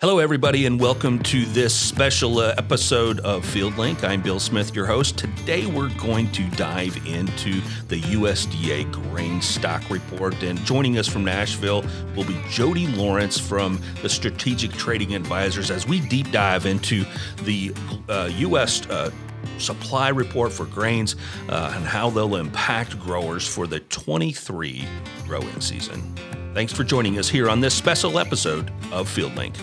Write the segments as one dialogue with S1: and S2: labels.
S1: Hello, everybody, and welcome to this special uh, episode of FieldLink. I'm Bill Smith, your host. Today, we're going to dive into the USDA grain stock report. And joining us from Nashville will be Jody Lawrence from the Strategic Trading Advisors as we deep dive into the uh, U.S. Uh, supply report for grains uh, and how they'll impact growers for the 23 growing season. Thanks for joining us here on this special episode of FieldLink.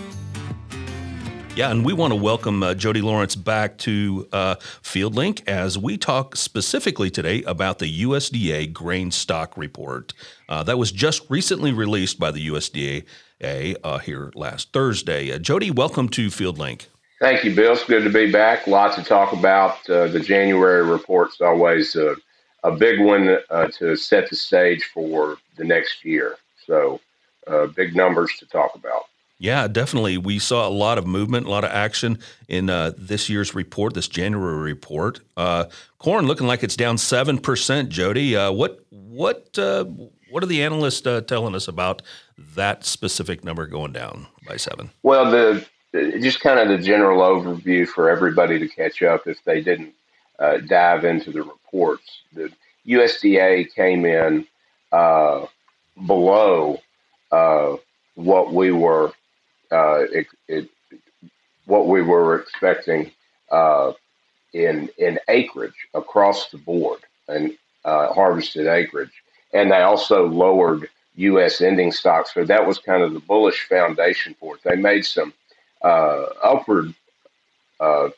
S1: Yeah, and we want to welcome uh, Jody Lawrence back to uh, FieldLink as we talk specifically today about the USDA grain stock report uh, that was just recently released by the USDA uh, here last Thursday. Uh, Jody, welcome to FieldLink.
S2: Thank you, Bill. It's good to be back. Lots to talk about. Uh, the January report's always a, a big one to set the stage for the next year. So, big numbers to talk about.
S1: Yeah, definitely. We saw a lot of movement, a lot of action in uh, this year's report, this January report. Uh, corn looking like it's down seven percent. Jody, uh, what what uh, what are the analysts uh, telling us about that specific number going down by seven?
S2: Well, the just kind of the general overview for everybody to catch up if they didn't uh, dive into the reports. The USDA came in below what we were uh, it, it, what we were expecting uh, in in acreage across the board and uh, harvested acreage, and they also lowered U.S. ending stocks. So that was kind of the bullish foundation for it. They made some uh, upward uh,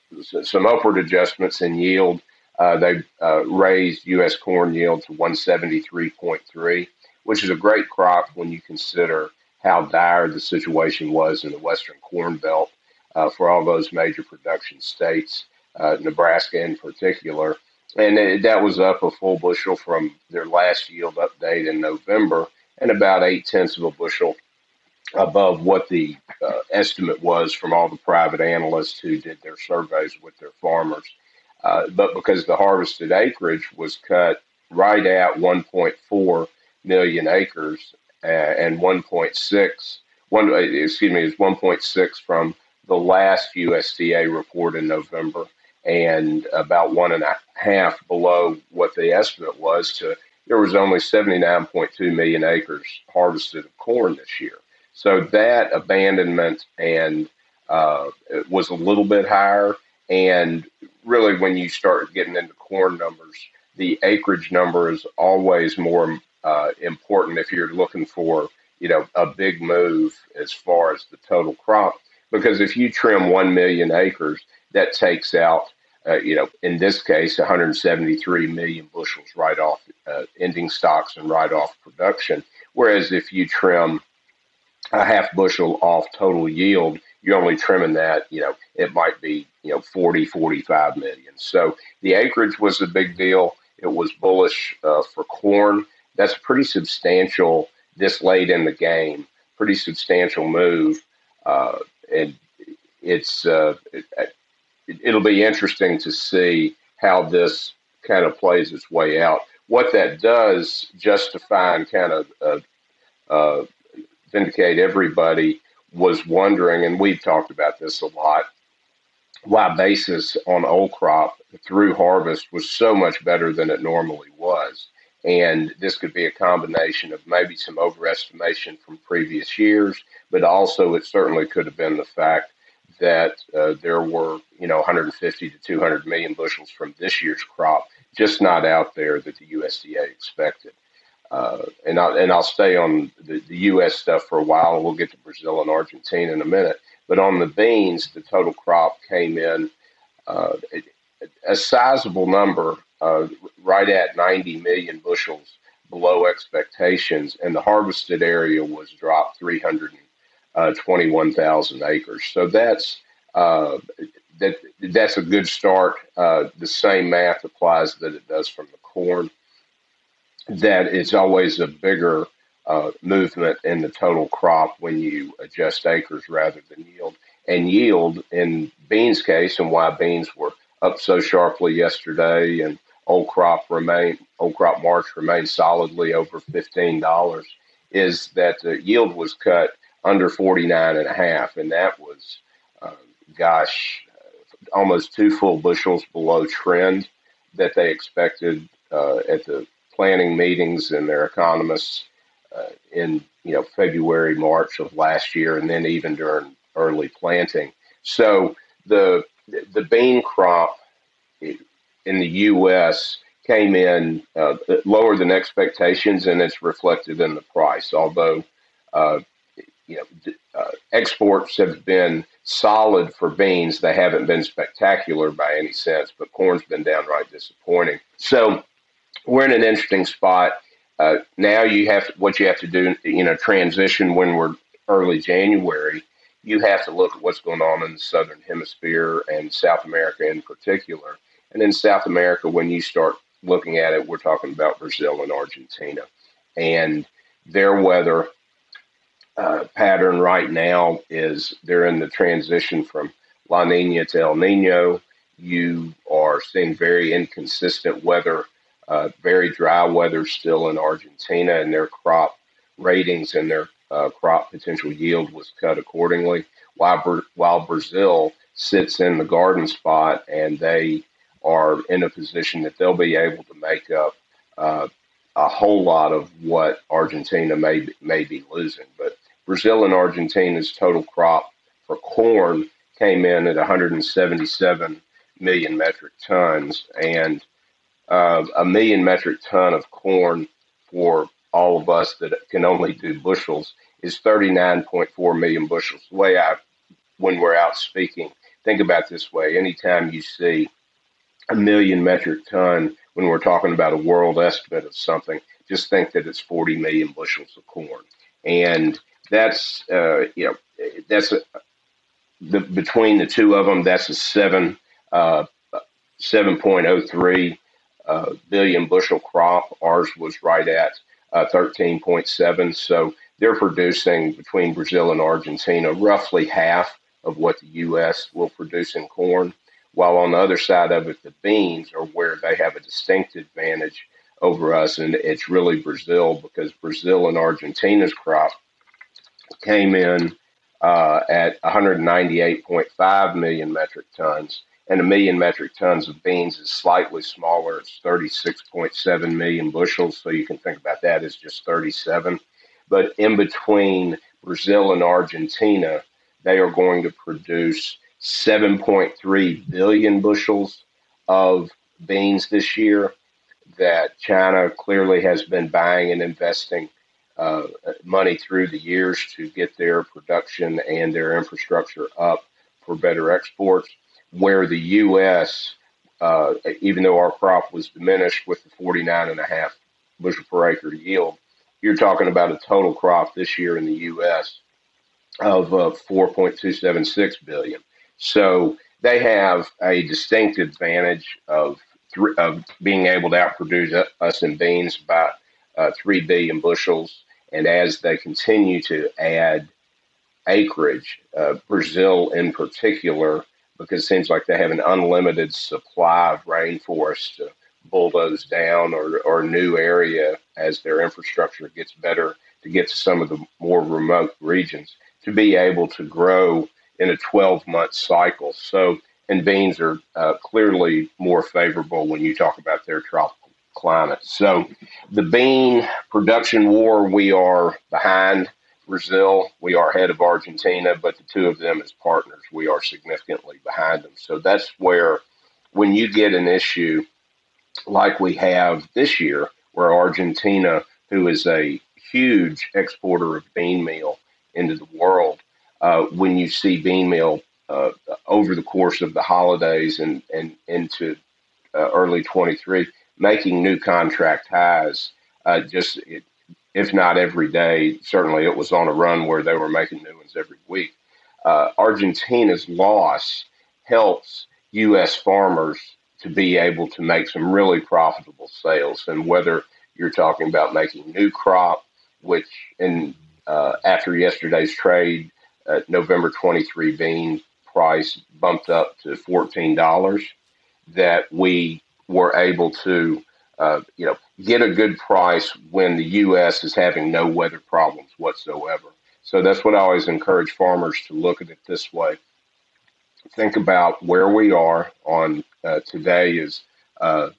S2: some upward adjustments in yield. Uh, they raised U.S. corn yield to 173.3, which is a great crop when you consider how dire the situation was in the Western Corn Belt uh, for all those major production states, uh, Nebraska in particular. And it, that was up a full bushel from their last yield update in November, and about eight tenths of a bushel above what the uh, estimate was from all the private analysts who did their surveys with their farmers. Uh, but because the harvested acreage was cut right at 1.4 million acres, and 1.6, one, excuse me, is 1.6 from the last USDA report in November, and about one and a half below what the estimate was. To there was only 79.2 million acres harvested of corn this year. So that abandonment and uh, was a little bit higher. And really, when you start getting into corn numbers, the acreage number is always more uh, important if you're looking for you know a big move as far as the total crop. Because if you trim 1 million acres that takes out uh, you know in this case 173 million bushels right off uh, ending stocks and right off production. Whereas if you trim a half bushel off total yield you're only trimming that you know it might be you know 40 45 million. So the acreage was a big deal. It was bullish uh, for corn that's pretty substantial this late in the game. Pretty substantial move, uh, and it's uh, it, will be interesting to see how this kind of plays its way out. What that does, just to find kind of uh, uh, vindicate everybody, was wondering, and we've talked about this a lot, why basis on old crop through harvest was so much better than it normally was. And this could be a combination of maybe some overestimation from previous years, but also it certainly could have been the fact that uh, there were, you know, 150 to 200 million bushels from this year's crop just not out there that the USDA expected. Uh, and, I'll, and I'll stay on the, the U.S. stuff for a while, and we'll get to Brazil and Argentina in a minute. But on the beans, the total crop came in uh, a sizable number uh, right at 90 million bushels below expectations, and the harvested area was dropped 321,000 uh, acres. So that's uh, that that's a good start. Uh, the same math applies that it does from the corn. That it's always a bigger uh, movement in the total crop when you adjust acres rather than yield. And yield in beans case, and why beans were up so sharply yesterday, and old crop remain old crop March remained solidly over fifteen dollars, is that the yield was cut under 49 and a half, and that was, uh, gosh, almost two full bushels below trend that they expected uh, at the planning meetings and their economists uh, in you know February, March of last year, and then even during early planting. So the the bean crop in the U.S. came in uh, lower than expectations, and it's reflected in the price. Although uh, you know uh, exports have been solid for beans, they haven't been spectacular by any sense. But corn's been downright disappointing. So we're in an interesting spot. Uh, now you have what you have to do, you know, transition when we're early January. You have to look at what's going on in the southern hemisphere and South America in particular. And in South America, when you start looking at it, we're talking about Brazil and Argentina, and their weather uh, pattern right now is they're in the transition from La Nina to El Nino. You are seeing very inconsistent weather uh, very dry weather still in Argentina, and their crop ratings and their uh, crop potential yield was cut accordingly. While, while Brazil sits in the garden spot and they are in a position that they'll be able to make up uh, a whole lot of what Argentina may may be losing. But Brazil and Argentina's total crop for corn came in at 177 million metric tons, and uh, a million metric ton of corn for all of us that can only do bushels is 39.4 million bushels. The way I, when we're out speaking, think about this way: anytime you see a million metric ton, when we're talking about a world estimate of something, just think that it's 40 million bushels of corn, and that's uh, you know that's a, the, between the two of them, that's a seven uh, 7.03 uh, billion bushel crop. Ours was right at uh, 13.7. So they're producing between Brazil and Argentina roughly half of what the U.S. will produce in corn. While on the other side of it, the beans are where they have a distinct advantage over us, and it's really Brazil because Brazil and Argentina's crop came in uh, at 198.5 million metric tons, and a million metric tons of beans is slightly smaller. It's 36.7 million bushels. So you can think about that as just 37. But in between Brazil and Argentina, they are going to produce 7.3 billion bushels of beans this year. That China clearly has been buying and investing uh, money through the years to get their production and their infrastructure up for better exports where the U.S., uh, even though our crop was diminished with the 49 and a half bushel per acre yield, you're talking about a total crop this year in the U.S. of uh, 4.276 billion. So they have a distinct advantage of th- of being able to outproduce us in beans by uh, three billion bushels. And as they continue to add acreage, uh, Brazil in particular because it seems like they have an unlimited supply of rainforest to bulldoze down or, or new area as their infrastructure gets better to get to some of the more remote regions to be able to grow in a 12 month cycle. So, and beans are uh, clearly more favorable when you talk about their tropical climate. So, the bean production war, we are behind Brazil. We are ahead of Argentina, but the two of them as partners, we are significantly behind them. So that's where, when you get an issue like we have this year, where Argentina, who is a huge exporter of bean meal into the world, uh, when you see bean meal uh, over the course of the holidays and, and into uh, early 23, making new contract highs, uh, just it, if not every day. Certainly, it was on a run where they were making new ones every week. Uh, Argentina's loss helps U.S. farmers to be able to make some really profitable sales. And whether you're talking about making new crop, which in uh, after yesterday's trade, uh, November 23 bean price bumped up to $14, that we were able to uh, you know, get a good price when the U.S. is having no weather problems whatsoever. So that's what I always encourage farmers to look at it this way. Think about where we are on uh, today is uh,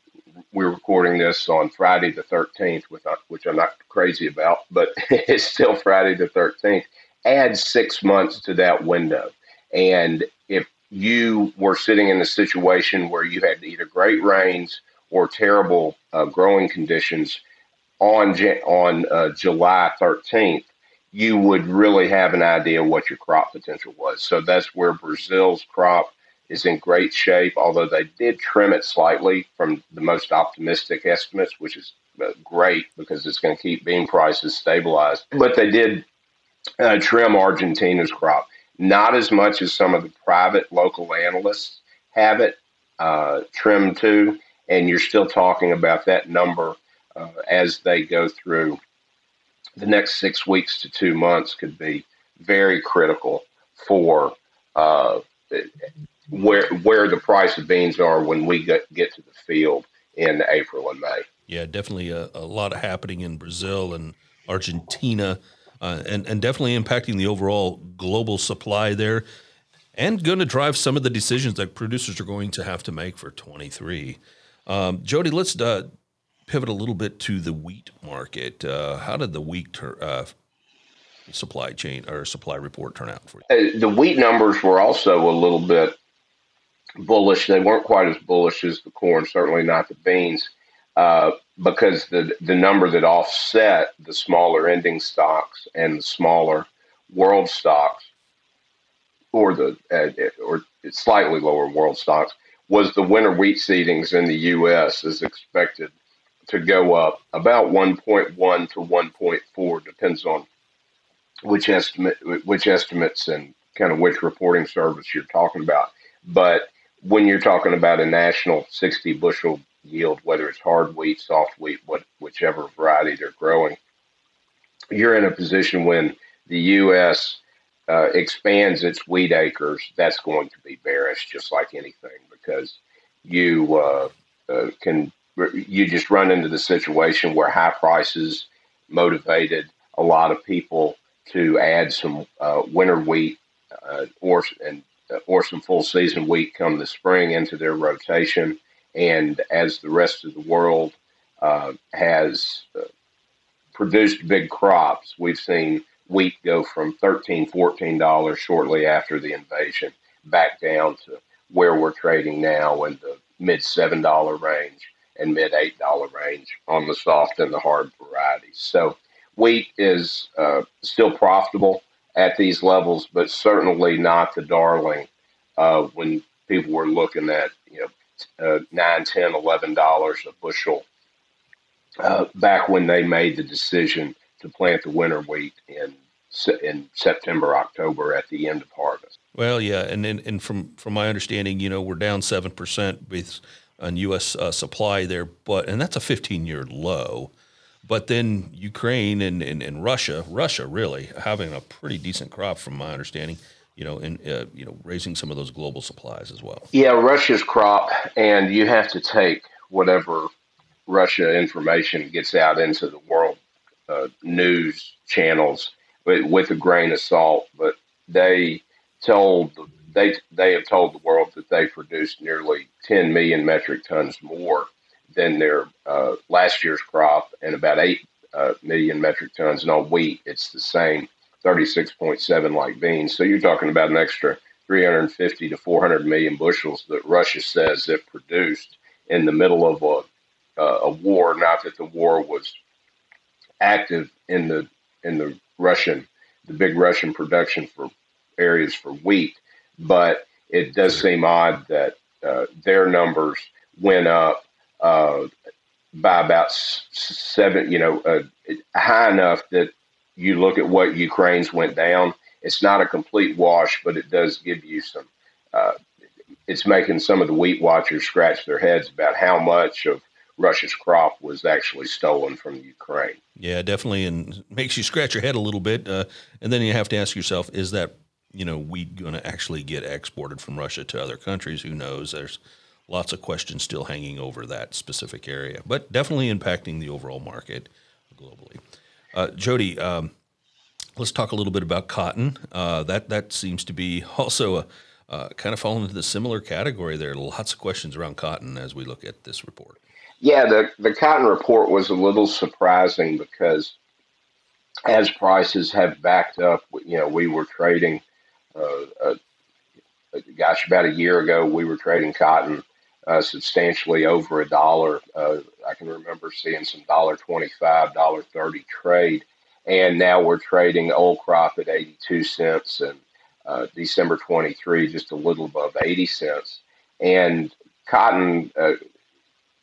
S2: we're recording this on Friday the 13th, which, I'm not crazy about, but it's still Friday the 13th. Add six months to that window. And if you were sitting in a situation where you had either great rains or terrible uh, growing conditions on, on uh, July 13th, you would really have an idea what your crop potential was. So that's where Brazil's crop is in great shape, although they did trim it slightly from the most optimistic estimates, which is uh, great because it's going to keep bean prices stabilized. But they did uh, trim Argentina's crop, not as much as some of the private local analysts have it uh, trimmed to. And you're still talking about that number uh, as they go through the next six weeks to two months could be very critical for uh, where where the price of beans are when we get, get to the field in April and May.
S1: Yeah, definitely a, a lot happening in Brazil and Argentina, uh, and and definitely impacting the overall global supply there, and going to drive some of the decisions that producers are going to have to make for 23. Um, Jody, let's uh, pivot a little bit to the wheat market. Uh, how did the wheat ter- uh, supply chain or supply report turn out for
S2: you? The wheat numbers were also a little bit bullish. They weren't quite as bullish as the corn, certainly not the beans, uh, because the the number that offset the smaller ending stocks and the smaller world stocks, or the uh, or slightly lower world stocks, was the winter wheat seedings in the U.S. is expected to go up about 1.1 to 1.4, depends on which estimate, which estimates and kind of which reporting service you're talking about. But when you're talking about a national 60 bushel yield, whether it's hard wheat, soft wheat, what, whichever variety they're growing, you're in a position when the U.S. Uh, expands its wheat acres, that's going to be bearish, just like anything, because you uh, uh, can you just run into the situation where high prices motivated a lot of people to add some uh, winter wheat uh, or and or some full season wheat come the spring into their rotation. And as the rest of the world uh, has uh, produced big crops, we've seen wheat go from $13, $14 shortly after the invasion back down to where we're trading now in the mid $7 range and mid $8 range on the soft and the hard varieties. So wheat is uh, still profitable at these levels, but certainly not the darling uh, when people were looking at you know uh, nine, ten, eleven dollars a bushel uh, back when they made the decision to plant the winter wheat in in September, October at the end of harvest.
S1: Well, yeah, and and, and from from my understanding, you know, we're down seven percent with on U.S. Uh, supply there, but and that's a 15 year low. But then Ukraine and, and, and Russia, Russia really having a pretty decent crop from my understanding, you know, and uh, you know, raising some of those global supplies as well.
S2: Yeah, Russia's crop, and you have to take whatever Russia information gets out into the world uh, news channels with, a grain of salt. But they told they they have told the world that they produced nearly 10 million metric tons more than their uh, last year's crop and about 8 uh, million metric tons. And on wheat, it's the same 36.7 like beans. So you're talking about an extra 350 to 400 million bushels that Russia says it produced in the middle of a, uh, a war. Not that the war was active in the in the Russian, the big Russian production for areas for wheat, but it does seem odd that uh, their numbers went up uh, by about seven, you know, uh, high enough that you look at what Ukraine's went down. It's not a complete wash, but it does give you some. Uh, it's making some of the wheat watchers scratch their heads about how much of Russia's crop was actually stolen from Ukraine.
S1: Yeah, definitely, and makes you scratch your head a little bit. Uh, and then you have to ask yourself: Is that you know wheat going to actually get exported from Russia to other countries? Who knows? There's lots of questions still hanging over that specific area, but definitely impacting the overall market globally. Uh, Jody, um, Let's talk a little bit about cotton. Uh, that that seems to be also a uh, kind of falling into the similar category. There are lots of questions around cotton as we look at this report.
S2: Yeah, the the cotton report was a little surprising because as prices have backed up, you know, we were trading. Uh, uh, gosh, about a year ago, we were trading cotton uh, substantially over a dollar. Uh, I can remember seeing some dollar twenty-five, dollar thirty trade, and now we're trading old crop at eighty-two cents and uh, December twenty-three just a little above eighty cents. And cotton, uh,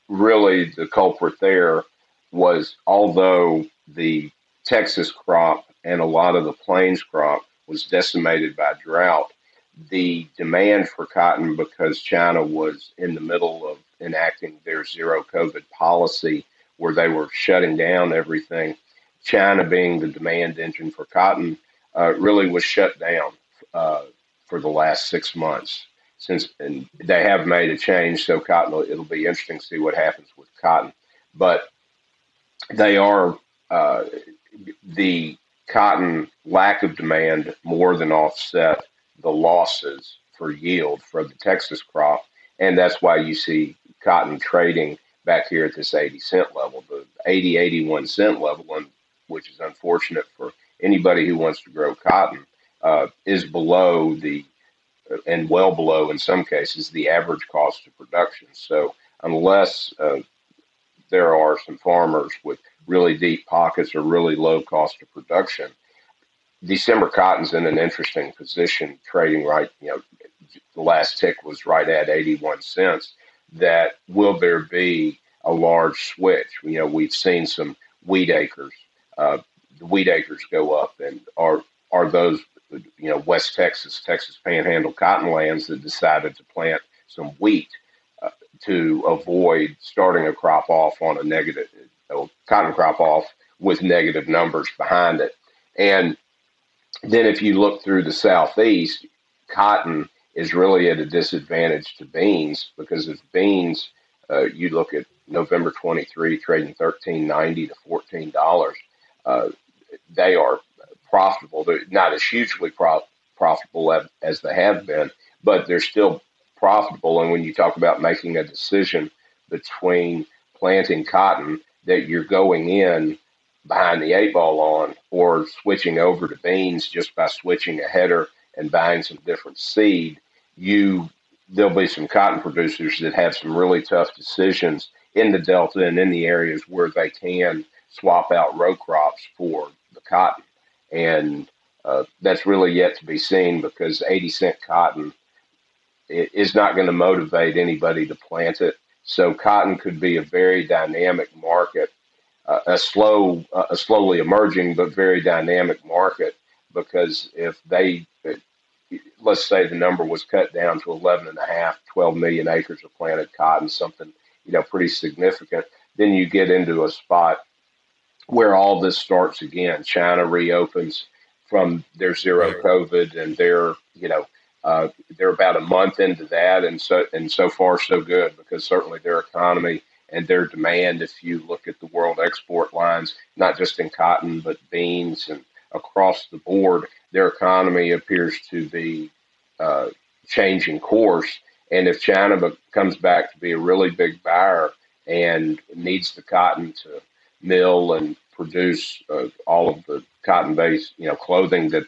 S2: really, the culprit there was although the Texas crop and a lot of the plains crop was decimated by drought the demand for cotton because China was in the middle of enacting their zero COVID policy where they were shutting down everything. China, being the demand engine for cotton, uh, really was shut down uh, for the last six months. Since and they have made a change, so cotton it'll be interesting to see what happens with cotton. But they are uh, the cotton lack of demand more than offset the losses for yield for the Texas crop. And that's why you see cotton trading back here at this 80 cent level, the 80, 81 cent level, which is unfortunate for anybody who wants to grow cotton, uh, is below the, and well below in some cases, the average cost of production. So unless uh, there are some farmers with really deep pockets or really low cost of production, December cotton's in an interesting position, trading right. You know, the last tick was right at 81 cents. That will there be a large switch? You know, we've seen some wheat acres. Uh, the wheat acres go up, and are are those you know West Texas, Texas Panhandle cottonlands that decided to plant some wheat uh, to avoid starting a crop off on a negative a cotton crop off with negative numbers behind it, and then if you look through the southeast, cotton is really at a disadvantage to beans because if beans, uh, you look at November 23 trading 13.90 to 14 dollars, uh, they are profitable. They're not as hugely prof- profitable as, as they have been, but they're still profitable. And when you talk about making a decision between planting cotton that you're going in behind the eight ball on or switching over to beans just by switching a header and buying some different seed, you there'll be some cotton producers that have some really tough decisions in the delta and in the areas where they can swap out row crops for the cotton. And uh, that's really yet to be seen because 80 cent cotton is not going to motivate anybody to plant it. So cotton could be a very dynamic market uh, a slow, uh, a slowly emerging but very dynamic market because if they, let's say the number was cut down to 11 and a half, 12 million acres of planted cotton, something, you know, pretty significant, then you get into a spot where all this starts again. China reopens from their zero COVID and they're, you know, uh, they're about a month into that, and so and so far so good because certainly their economy and their demand, if you look at the world export lines, not just in cotton, but beans and across the board, their economy appears to be uh, changing course. And if China comes back to be a really big buyer and needs the cotton to mill and produce uh, all of the cotton-based, you know, clothing that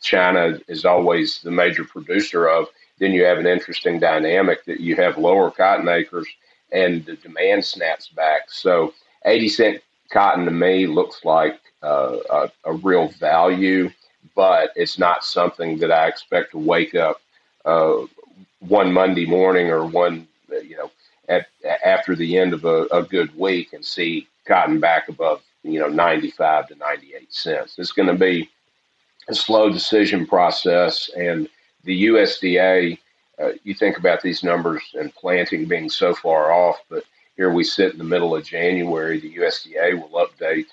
S2: China is always the major producer of, then you have an interesting dynamic that you have lower cotton acres and the demand snaps back. So 80 cent cotton to me looks like uh, a, a, real value, but it's not something that I expect to wake up uh, one Monday morning or one, you know, at, after the end of a, a good week and see cotton back above, you know, 95 to 98 cents. It's going to be a slow decision process, and the USDA uh, you think about these numbers and planting being so far off, but here we sit in the middle of January. The USDA will update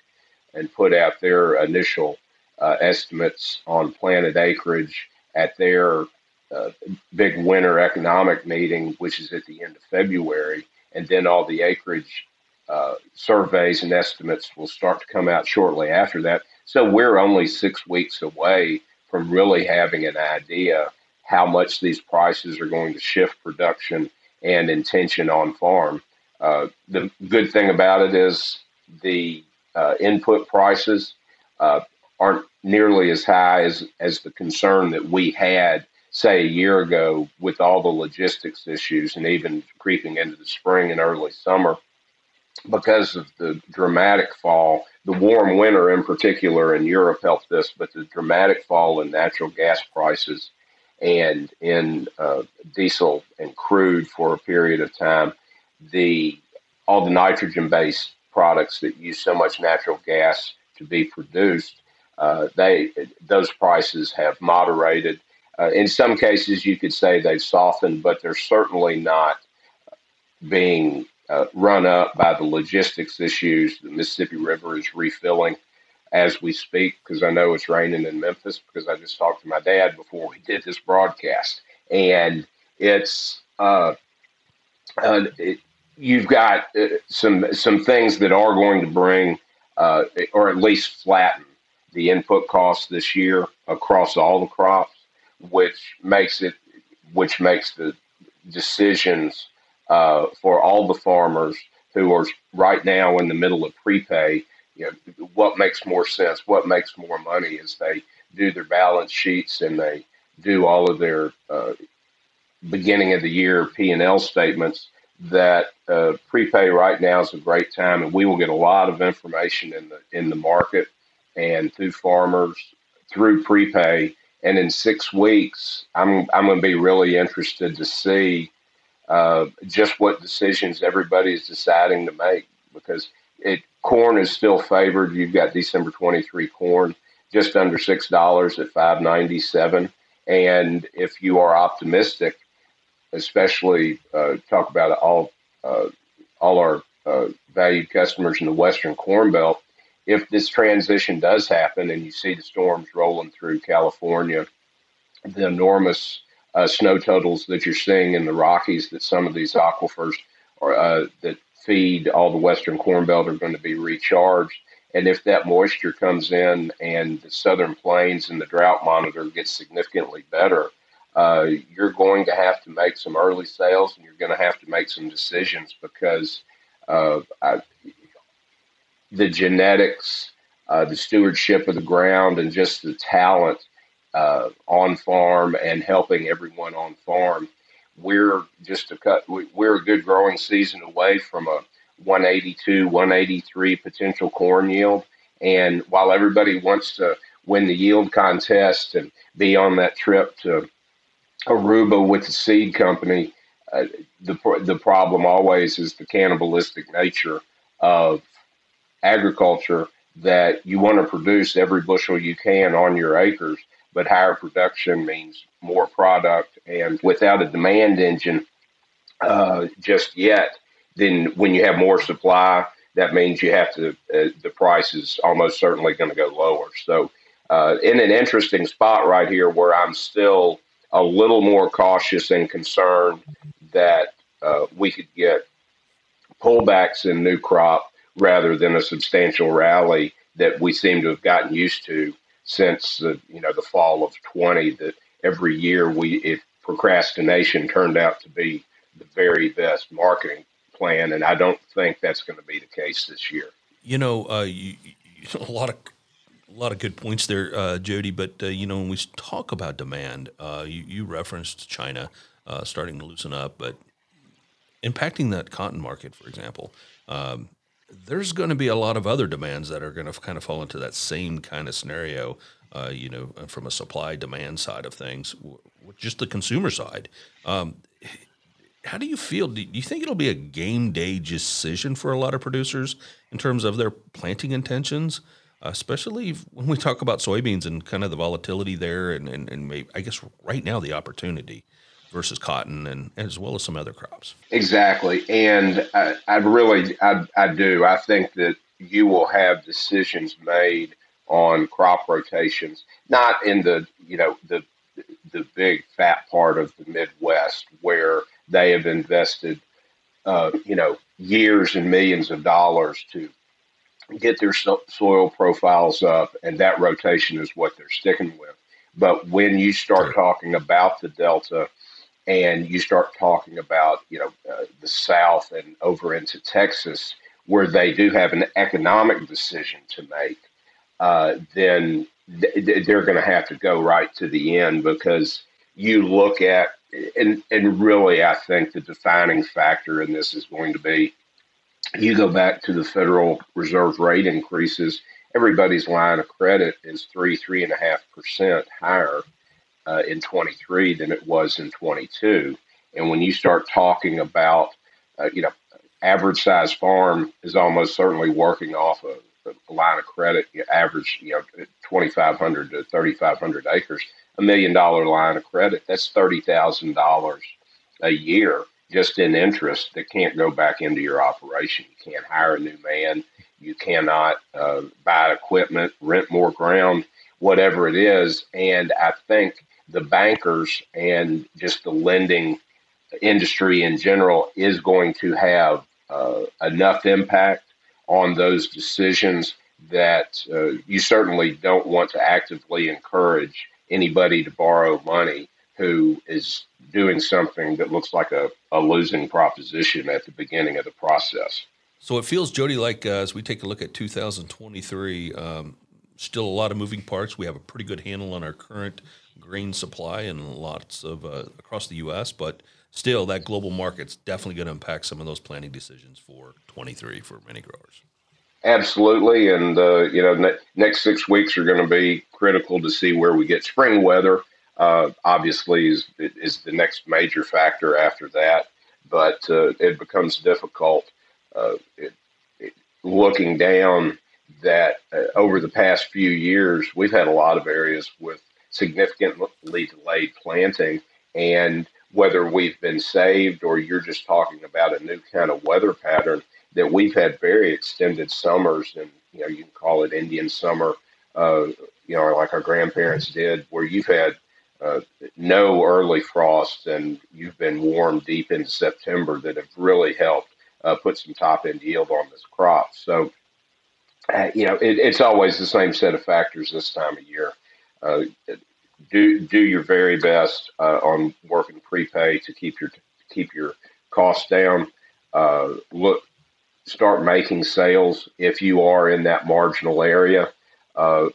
S2: and put out their initial uh, estimates on planted acreage at their uh, big winter economic meeting, which is at the end of February, and then all the acreage uh, surveys and estimates will start to come out shortly after that. So we're only six weeks away from really having an idea how much these prices are going to shift production and intention on farm. Uh, the good thing about it is the uh, input prices uh, aren't nearly as high as, as the concern that we had, say, a year ago with all the logistics issues and even creeping into the spring and early summer because of the dramatic fall. The warm winter, in particular, in Europe helped this, but the dramatic fall in natural gas prices and in uh, diesel and crude for a period of time, the all the nitrogen-based products that use so much natural gas to be produced, uh, they those prices have moderated. Uh, in some cases, you could say they've softened, but they're certainly not being uh, run up by the logistics issues. The Mississippi River is refilling as we speak because I know it's raining in Memphis because I just talked to my dad before we did this broadcast, and it's uh, uh, it, you've got uh, some some things that are going to bring uh, or at least flatten the input costs this year across all the crops, which makes it which makes the decisions uh, for all the farmers who are right now in the middle of prepay you know, what makes more sense, what makes more money as they do their balance sheets and they do all of their uh, beginning of the year P&L statements that uh, prepay right now is a great time and we will get a lot of information in the in the market and through farmers through prepay. And in six weeks I'm I'm going to be really interested to see uh, just what decisions everybody is deciding to make because it corn is still favored. You've got December 23 corn just under six dollars at 597. And if you are optimistic, especially uh, talk about all uh, all our uh, valued customers in the Western Corn Belt, if this transition does happen and you see the storms rolling through California, the enormous uh, snow totals that you're seeing in the Rockies, that some of these aquifers are, uh, that feed all the western corn belt are going to be recharged. And if that moisture comes in and the southern plains and the drought monitor gets significantly better, uh, you're going to have to make some early sales and you're going to have to make some decisions because uh, I, the genetics, uh, the stewardship of the ground, and just the talent uh, on farm and helping everyone on farm we're just a cut. We're a good growing season away from a 182, 183 potential corn yield. And while everybody wants to win the yield contest and be on that trip to Aruba with the seed company, uh, the the problem always is the cannibalistic nature of agriculture. That you want to produce every bushel you can on your acres, but higher production means more product. And without a demand engine uh, just yet, then when you have more supply, that means you have to, uh, the price is almost certainly going to go lower. So, uh, in an interesting spot right here where I'm still a little more cautious and concerned that uh, we could get pullbacks in new crop rather than a substantial rally that we seem to have gotten used to since the you know the fall of 20 that every year we if procrastination turned out to be the very best marketing plan and I don't think that's going to be the case this year.
S1: You know, uh, you, you, a lot of a lot of good points there, uh, Jody. But uh, you know, when we talk about demand, uh, you, you, referenced China uh, starting to loosen up, but impacting that cotton market, for example. Um, there's going to be a lot of other demands that are going to kind of fall into that same kind of scenario. Uh, you know, from a supply demand side of things, just the consumer side. Um, how do you feel? Do you think it'll be a game day decision for a lot of producers in terms of their planting intentions, especially when we talk about soybeans and kind of the volatility there, and and, and maybe, I guess right now the opportunity versus cotton and as well as some other crops.
S2: Exactly, and I, I really I, I do. I think that you will have decisions made on crop rotations, not in the you know the the big fat part of the Midwest where they have invested uh, you know years and millions of dollars to get their soil profiles up, and that rotation is what they're sticking with. But when you start talking about the Delta and you start talking about, you know, uh, the South and over into Texas, where they do have an economic decision to make, uh, then th- they're going to have to go right to the end because you look at, and, and really, I think the defining factor in this is going to be you go back to the Federal Reserve rate increases, everybody's line of credit is three, three and a half percent higher uh, in 23 than it was in 22. And when you start talking about, uh, you know, average size farm is almost certainly working off of a line of credit, you average, you know, 2,500 to 3,500 acres, a million dollar line of credit, that's $30,000 a year just in interest that can't go back into your operation. You can't hire a new man. You cannot uh, buy equipment, rent more ground, whatever it is. And I think the bankers and just the lending industry in general is going to have uh, enough impact on those decisions that uh, you certainly don't want to actively encourage anybody to borrow money who is doing something that looks like a, a losing proposition at the beginning of the process.
S1: So it feels, Jody, like uh, as we take a look at 2023, um, still a lot of moving parts. We have a pretty good handle on our current grain supply and lots of uh, across the U.S., but still, that global market's definitely going to impact some of those planning decisions for 23 for many growers.
S2: Absolutely, and uh, you know, ne- next six weeks are going to be critical to see where we get spring weather uh, obviously is, is the next major factor after that. But uh, it becomes difficult uh, it, it, looking down that uh, over the past few years, we've had a lot of areas with significantly delayed planting. And whether we've been saved or you're just talking about a new kind of weather pattern, that we've had very extended summers, and you know you can call it Indian summer, uh, you know, like our grandparents did, where you've had uh, no early frost, and you've been warm deep into September that have really helped uh, put some top end yield on this crop. So, you know, it, it's always the same set of factors this time of year. Uh, do do your very best uh, on working prepay to keep your keep your costs down. Uh, look, start making sales if you are in that marginal area,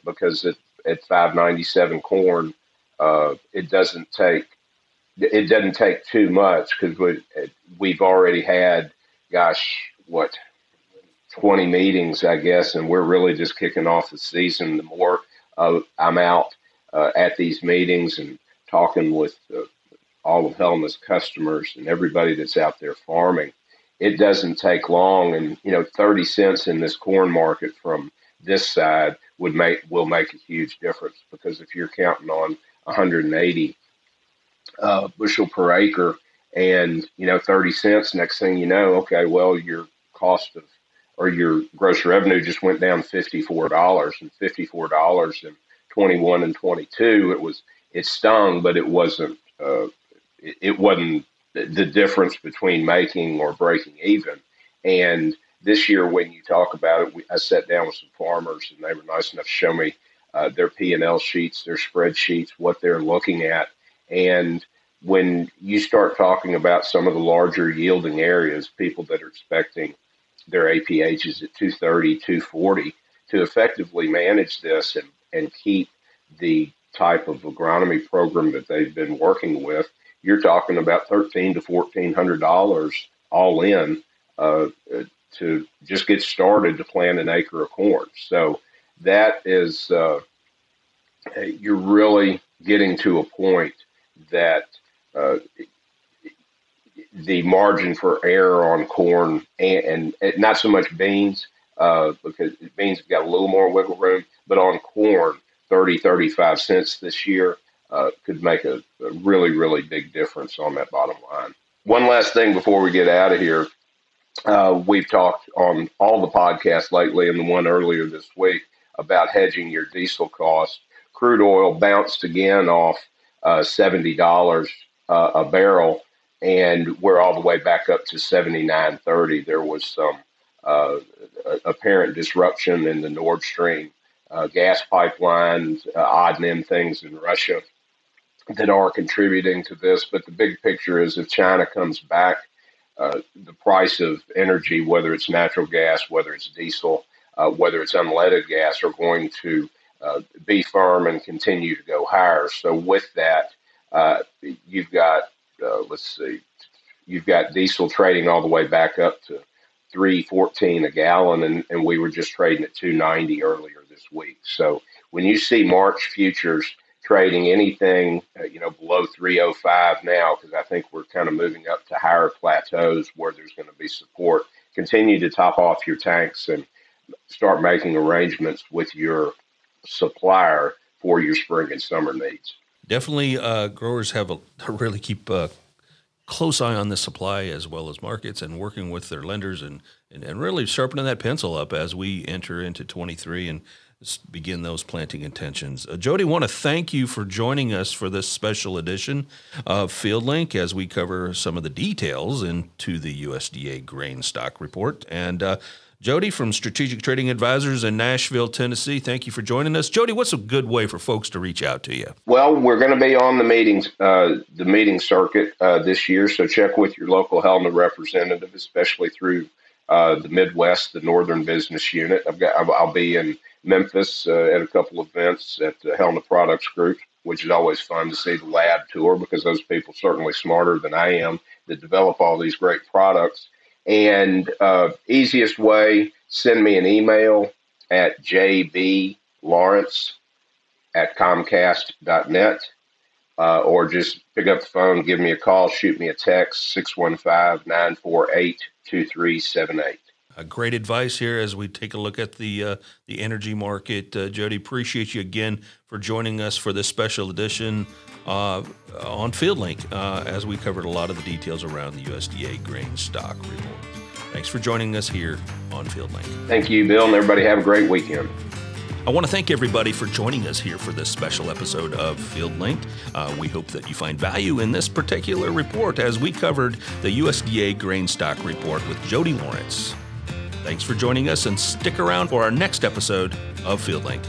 S2: because at, at 597 corn uh, it doesn't take it doesn't take too much because we, we've already had, gosh, what, 20 meetings, I guess, and we're really just kicking off the season. The more uh, I'm out uh, at these meetings and talking with uh, all of Helena's customers and everybody that's out there farming, it doesn't take long. And, you know, 30 cents in this corn market from this side would make will make a huge difference because if you're counting on 180 uh, bushel per acre, and you know 30 cents. Next thing you know, okay, well your cost of or your gross revenue just went down fifty-four dollars and fifty-four dollars in 21 and 22. It was it stung, but it wasn't uh, it, it wasn't the difference between making or breaking even. And this year, when you talk about it, we, I sat down with some farmers, and they were nice enough to show me uh, their P&L sheets, their spreadsheets, what they're looking at. And when you start talking about some of the larger yielding areas, people that are expecting their APH is at 230, 240, to effectively manage this and, and keep the type of agronomy program that they've been working with, you're talking about thirteen to fourteen hundred dollars all in uh, to just get started to plant an acre of corn. So that is uh, you're really getting to a point that uh, the margin for error on corn and, and not so much beans uh, because beans have got a little more wiggle room, but on corn, 30, 35 cents this year uh, could make a, a really, really big difference on that bottom line. One last thing before we get out of here. Uh, we've talked on all the podcasts lately and the one earlier this week about hedging your diesel cost. Crude oil bounced again off uh, $70 uh, a barrel, and we're all the way back up to 79.30. There was some uh, apparent disruption in the Nord Stream uh, gas pipelines, uh, odd and end things in Russia that are contributing to this. But the big picture is if China comes back, uh, the price of energy, whether it's natural gas, whether it's diesel, uh, whether it's unleaded gas, are going to uh, be firm and continue to go higher. So with that, you've got let's see, you've got diesel trading all the way back up to 314 a gallon, and, and we were just trading at 290 earlier this week. So when you see March futures trading anything, uh, you know, below 305 now, because I think we're kind of moving up to higher plateaus where there's going to be support. Continue to top off your tanks and start making arrangements with your supplier for your spring and summer needs.
S1: Definitely, uh, growers have a really keep a close eye on the supply as well as markets and working with their lenders and, and, and really sharpening that pencil up as we enter into 23 and begin those planting intentions. Uh, Jody, want to thank you for joining us for this special edition of Field Link as we cover some of the details into the USDA grain stock report. And uh, Jody from Strategic Trading Advisors in Nashville, Tennessee, thank you for joining us. Jody, what's a good way for folks to reach out to you?
S2: Well, we're going to be on the meetings, uh, the meeting circuit uh, this year, so check with your local Helena representative, especially through uh, the Midwest, the Northern Business Unit. I've got, I'll be in Memphis uh, at a couple of events at the Helena Products Group, which is always fun to see the lab tour because those people certainly smarter than I am that develop all these great products. And uh, easiest way, send me an email at jblawrence at comcast.net. Uh, or just pick up the phone, give me a call, shoot me a text, 615 948 2378.
S1: Uh, great advice here as we take a look at the uh, the energy market. Uh, Jody, appreciate you again for joining us for this special edition uh, on FieldLink uh, as we covered a lot of the details around the USDA grain stock report. Thanks for joining us here on FieldLink.
S2: Thank you, Bill, and everybody have a great weekend.
S1: I want to thank everybody for joining us here for this special episode of FieldLink. Uh, we hope that you find value in this particular report as we covered the USDA grain stock report with Jody Lawrence. Thanks for joining us and stick around for our next episode of FieldLink.